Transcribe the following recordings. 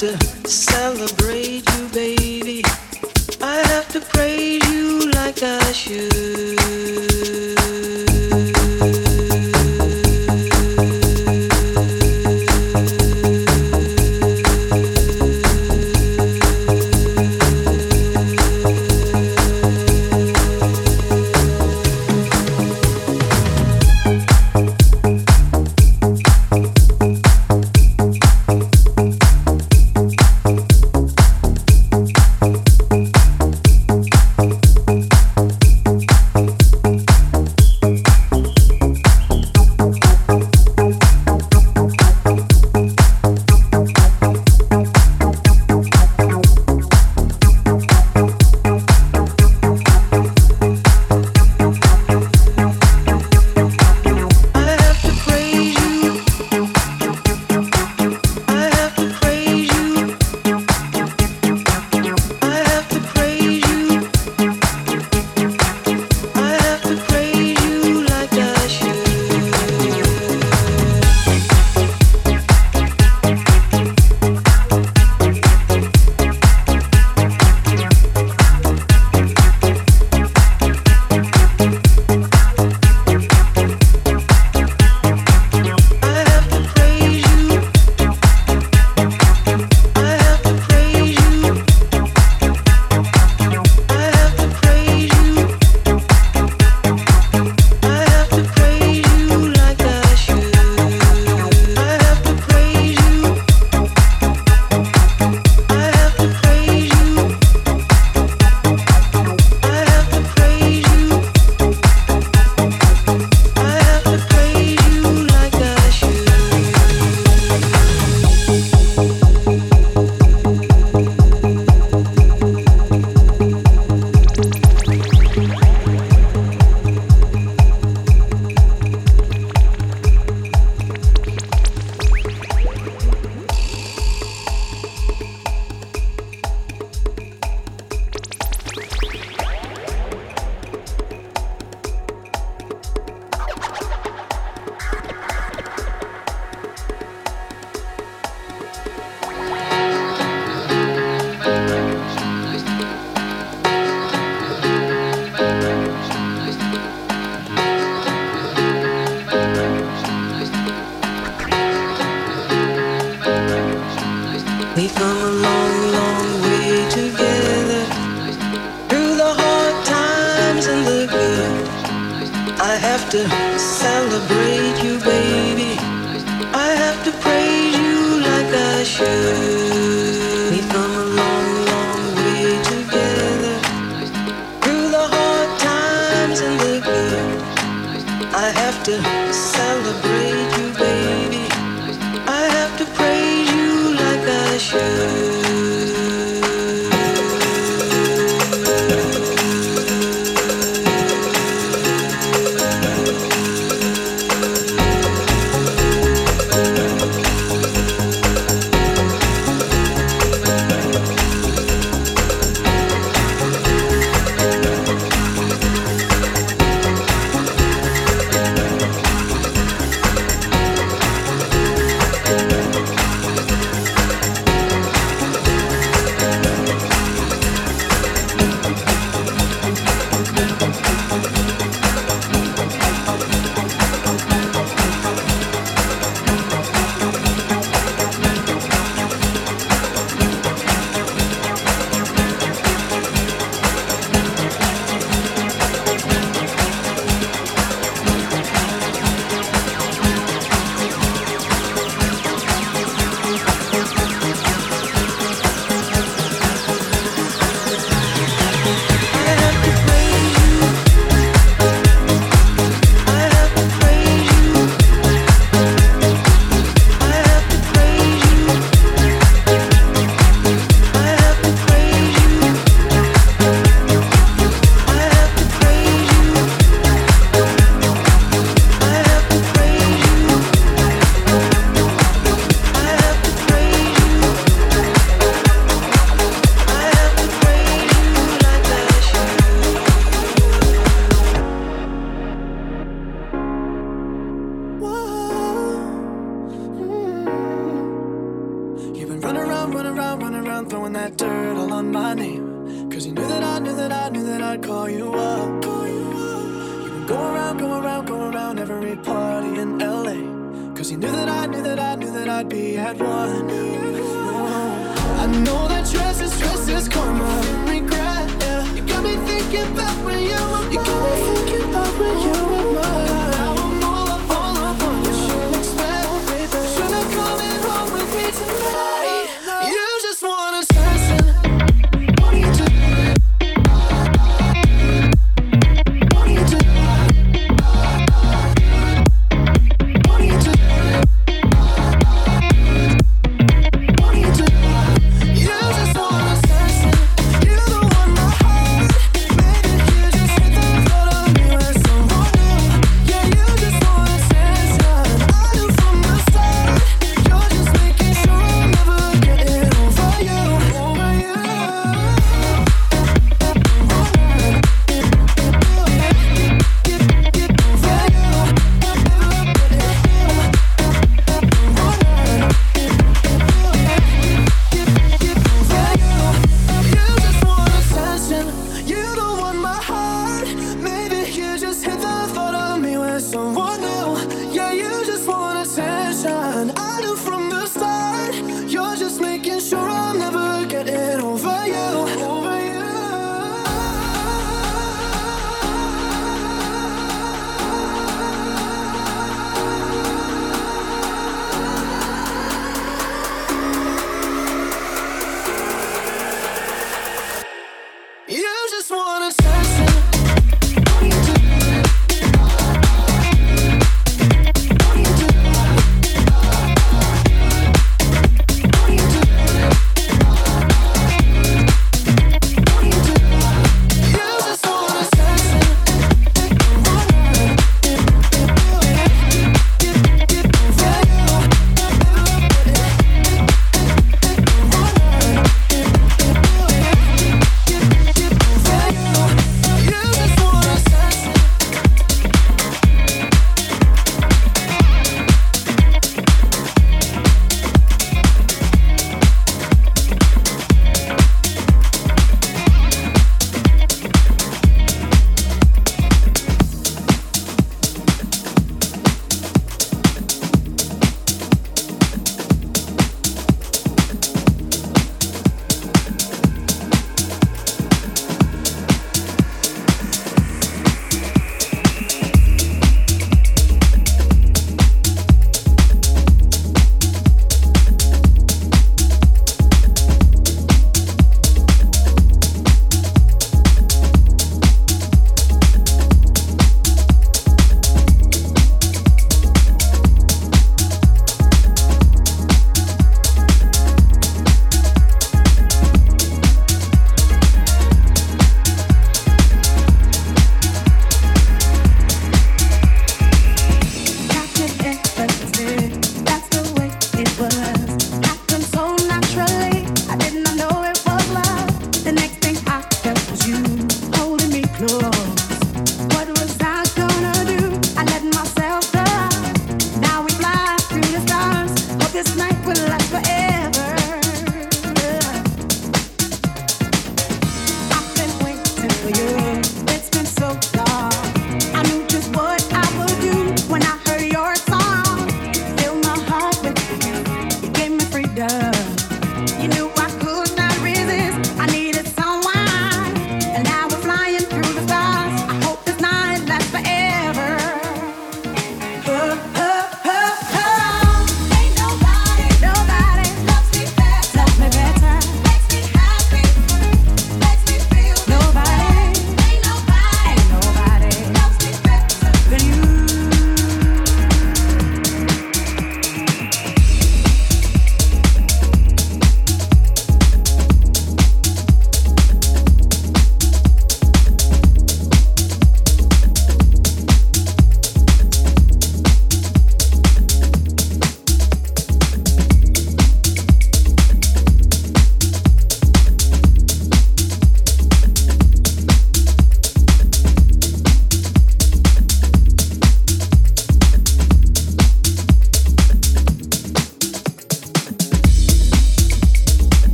to celebrate.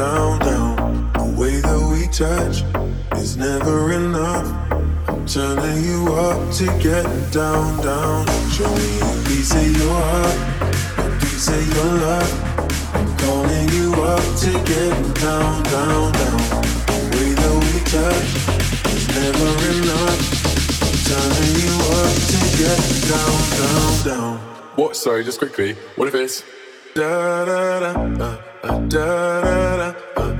down, down. The way that we touch is never enough. I'm turning you up to get down, down. Show me a piece of your heart, a piece of your love. I'm calling you up to get down, down, down. The way that we touch is never enough. I'm turning you up to get down, down, down. What? Sorry, just quickly. What if it's da da da? da da da da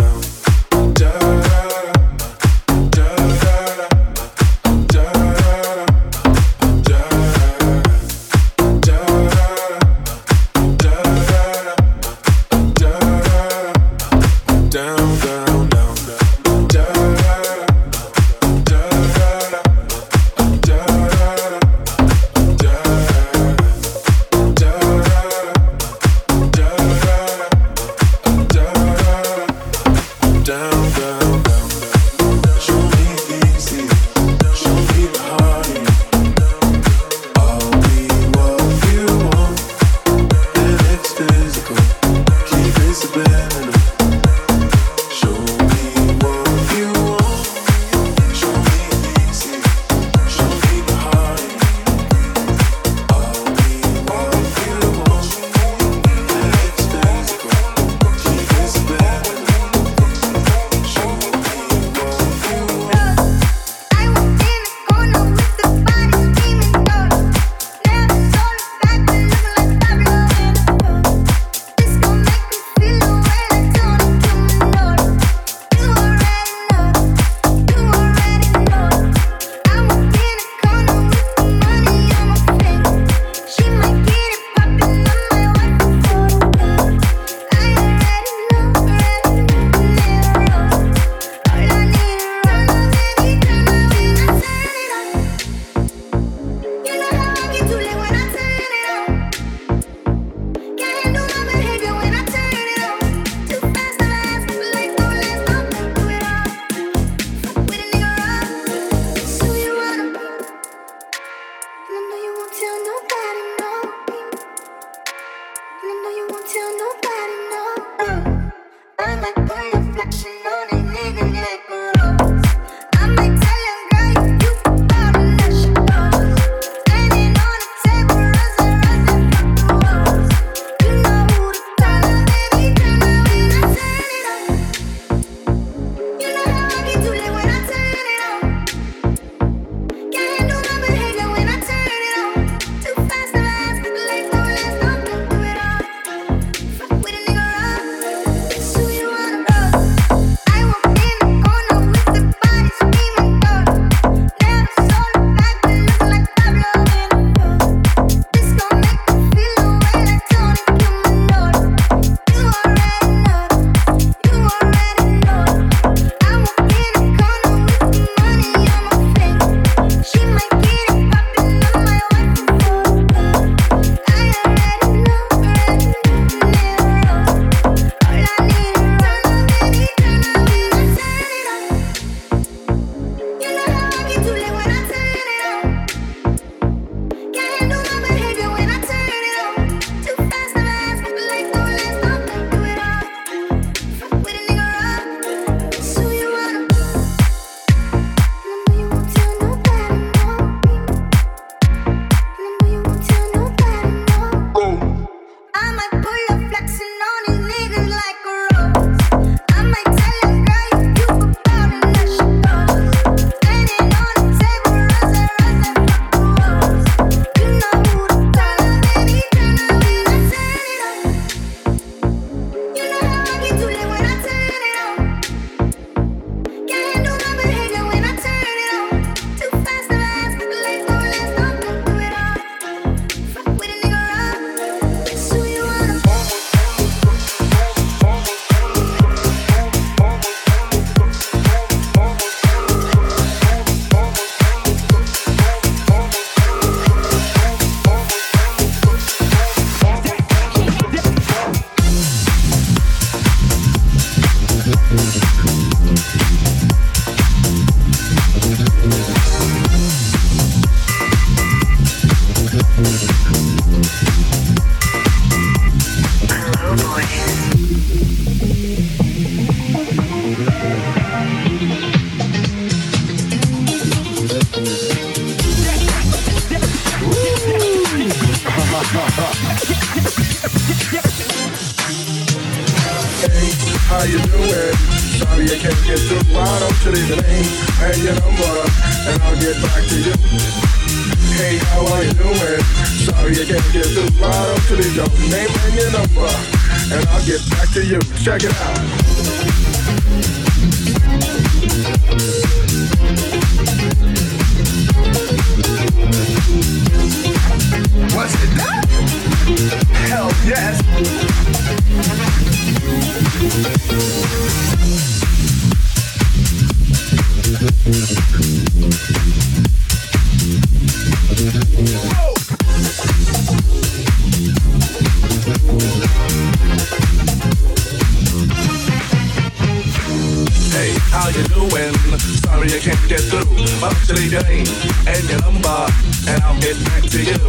sorry I can't get through. But you leave your name and your number, and I'll get back to you.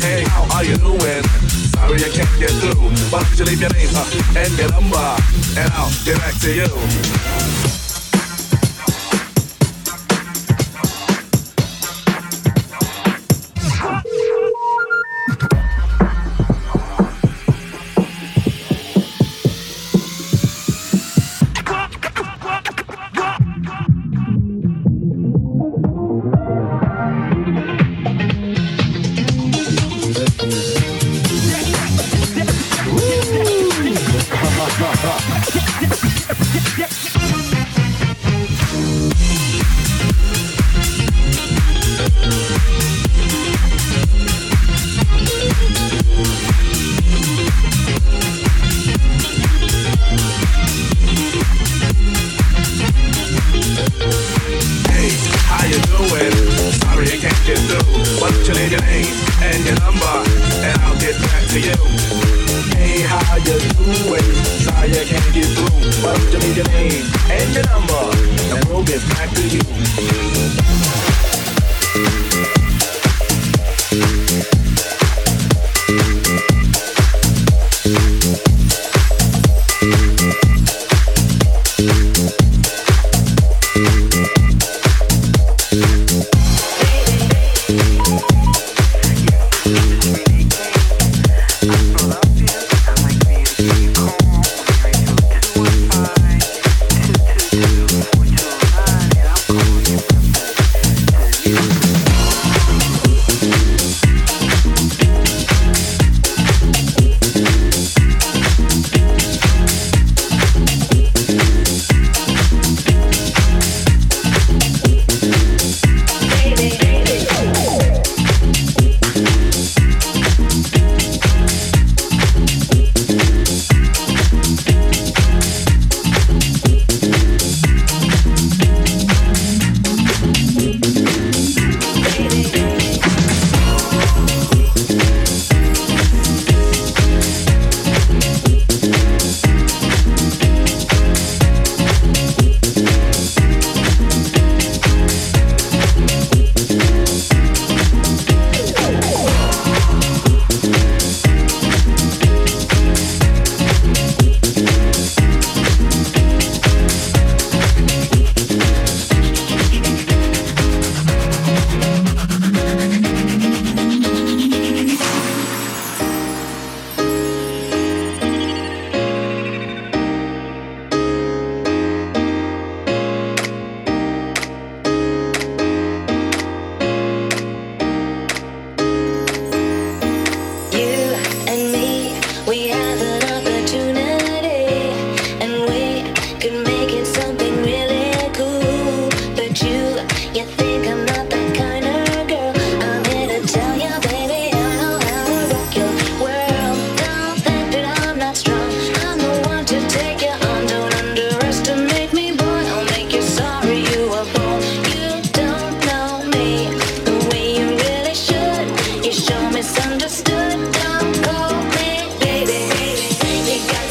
Hey, how are you doing? Sorry I can't get through. Why don't you leave your name uh, and your number, and I'll get back to you.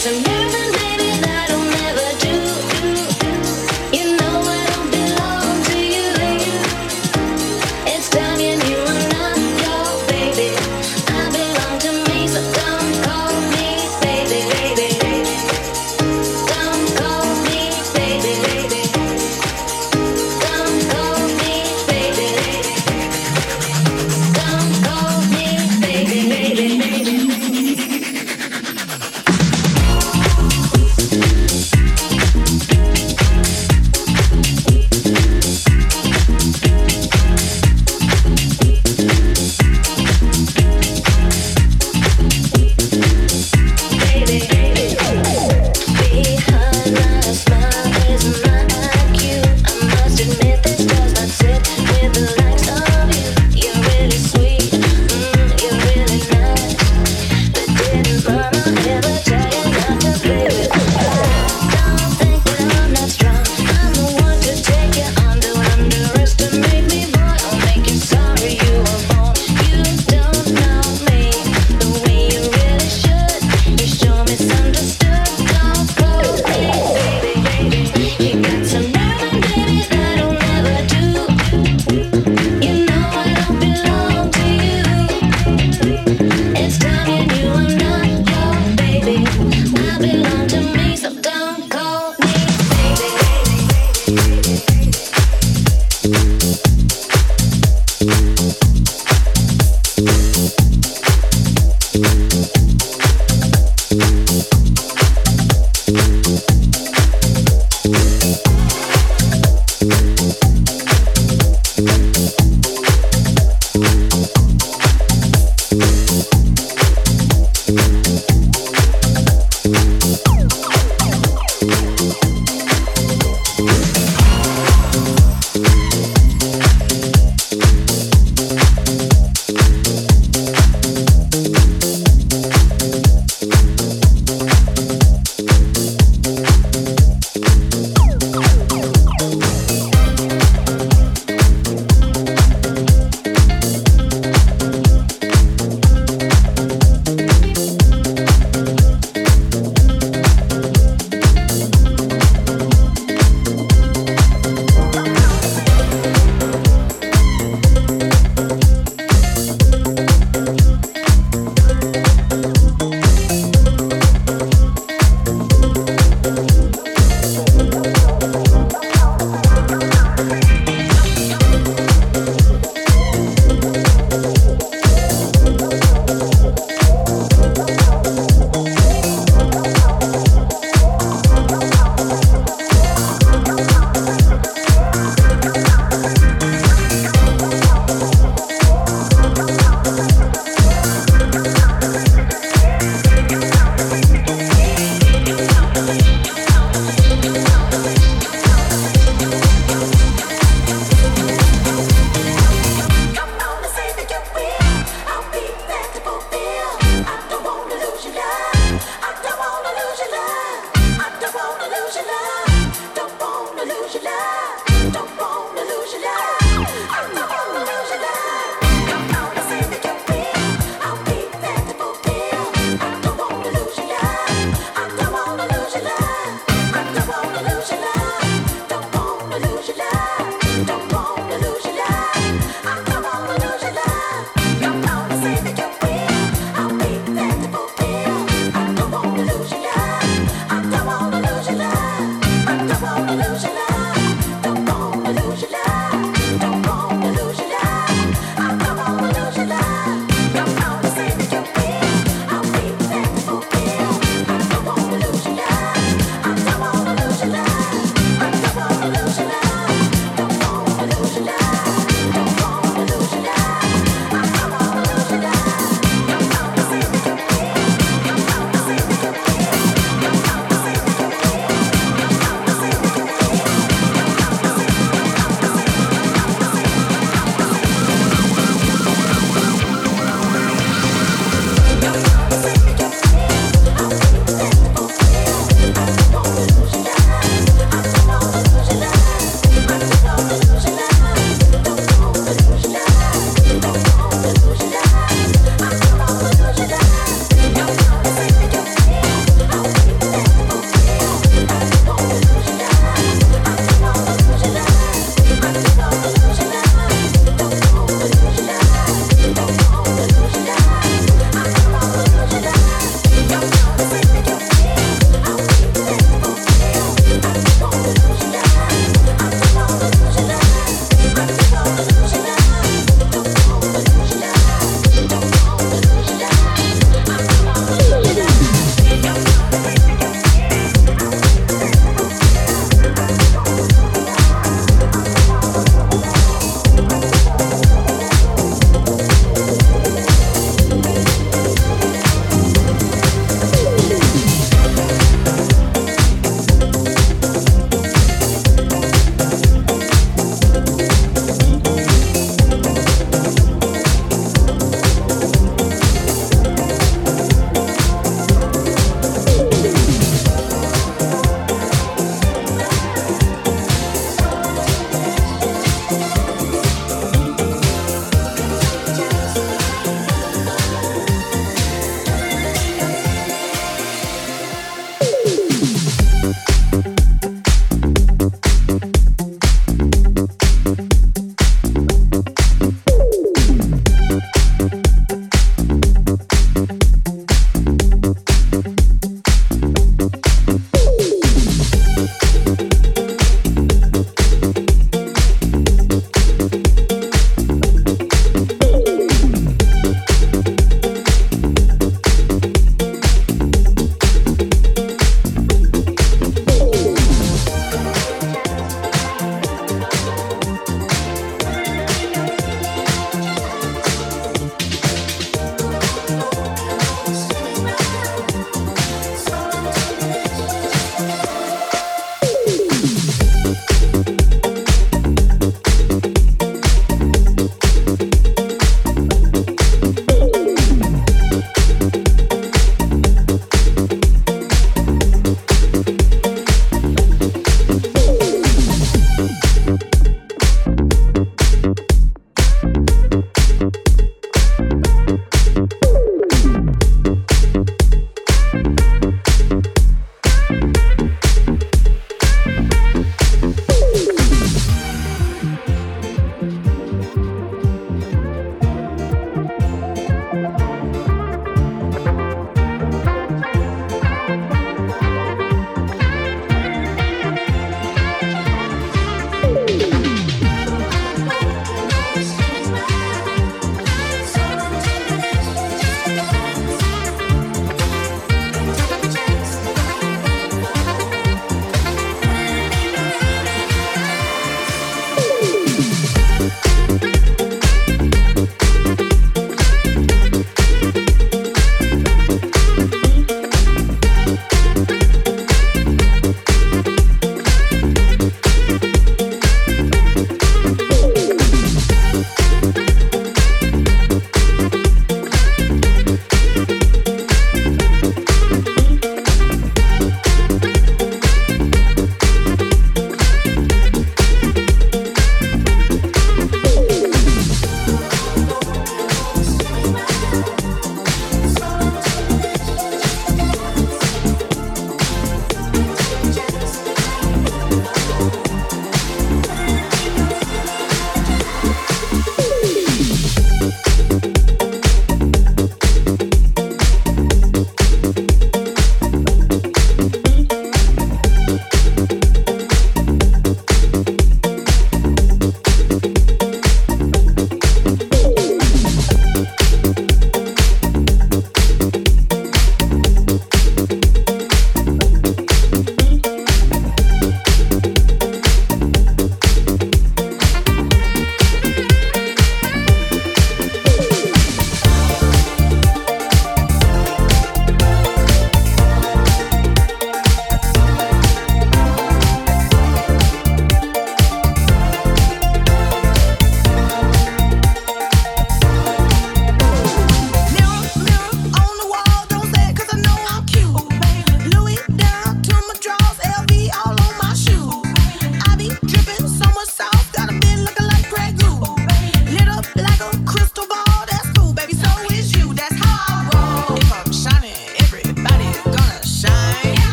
to me.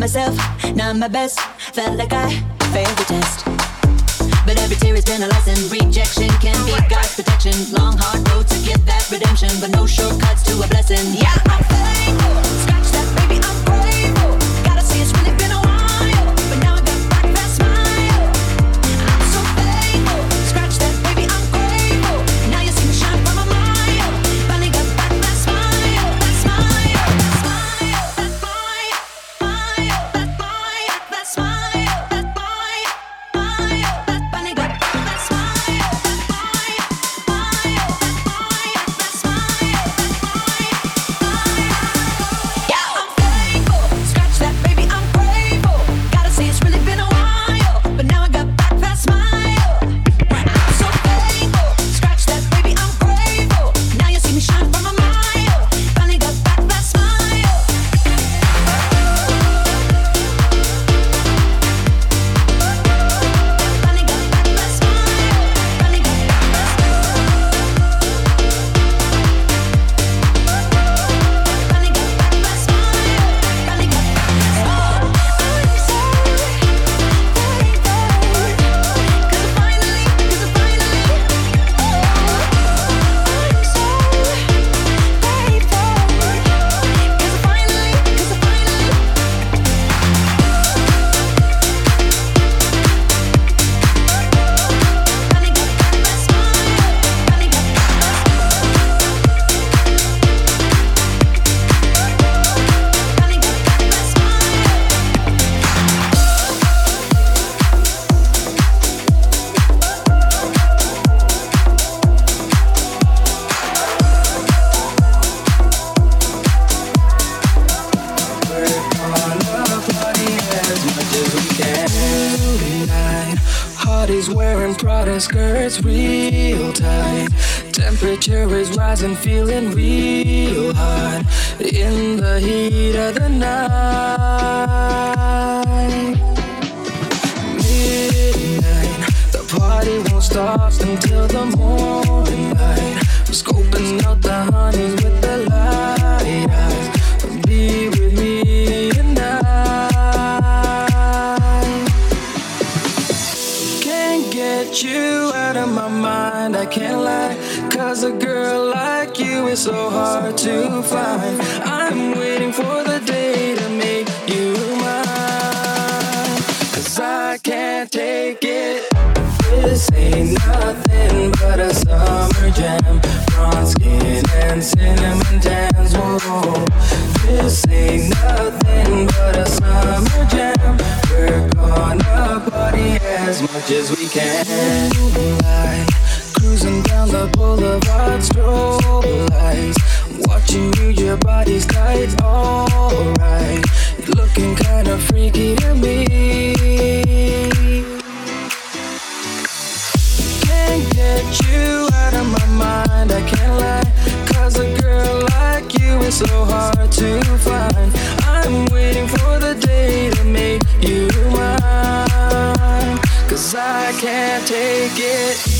Myself, not my best. Felt like I girl like you is so hard to find. I'm waiting for the day to make you mine. Cause I can't take it. This ain't nothing but a summer jam. Bronze skin and cinnamon tans. Whoa. This ain't nothing but a summer jam. We're gonna party as much as we can. Moonlight, cruising down the boulevard, strobe lights. Watching you, your body's tight, alright. Looking kinda freaky to me. Can't get you out of my mind, I can't lie. Cause a girl like you is so hard to find. I'm waiting for the day to make you mine. Cause I can't take it.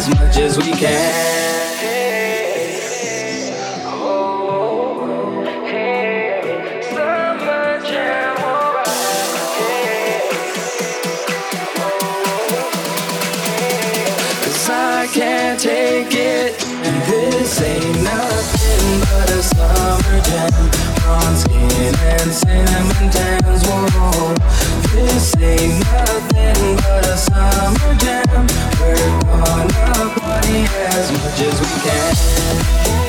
As much as we can. Take it. This ain't nothing but a summer jam. Bronze skin and cinnamon tans. Whoa. This ain't nothing but a summer jam. As much as we can.